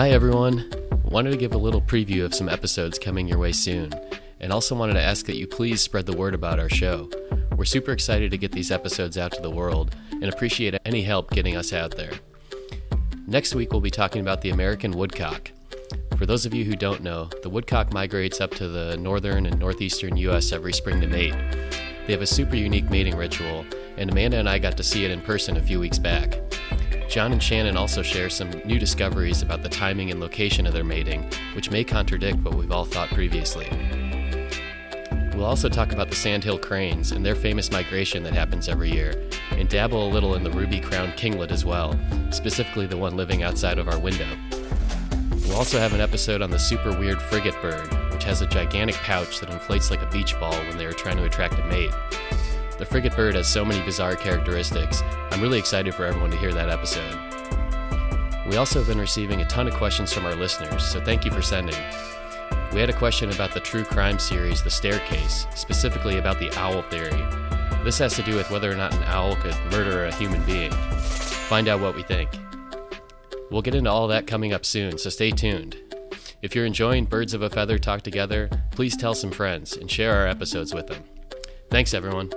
Hi, everyone. Wanted to give a little preview of some episodes coming your way soon, and also wanted to ask that you please spread the word about our show. We're super excited to get these episodes out to the world and appreciate any help getting us out there. Next week, we'll be talking about the American woodcock. For those of you who don't know, the woodcock migrates up to the northern and northeastern U.S. every spring to mate. They have a super unique mating ritual, and Amanda and I got to see it in person a few weeks back. John and Shannon also share some new discoveries about the timing and location of their mating, which may contradict what we've all thought previously. We'll also talk about the sandhill cranes and their famous migration that happens every year, and dabble a little in the ruby crowned kinglet as well, specifically the one living outside of our window. We'll also have an episode on the super weird frigate bird, which has a gigantic pouch that inflates like a beach ball when they are trying to attract a mate. The frigate bird has so many bizarre characteristics. I'm really excited for everyone to hear that episode. We also have been receiving a ton of questions from our listeners, so thank you for sending. We had a question about the true crime series The Staircase, specifically about the owl theory. This has to do with whether or not an owl could murder a human being. Find out what we think. We'll get into all that coming up soon, so stay tuned. If you're enjoying Birds of a Feather Talk Together, please tell some friends and share our episodes with them. Thanks, everyone.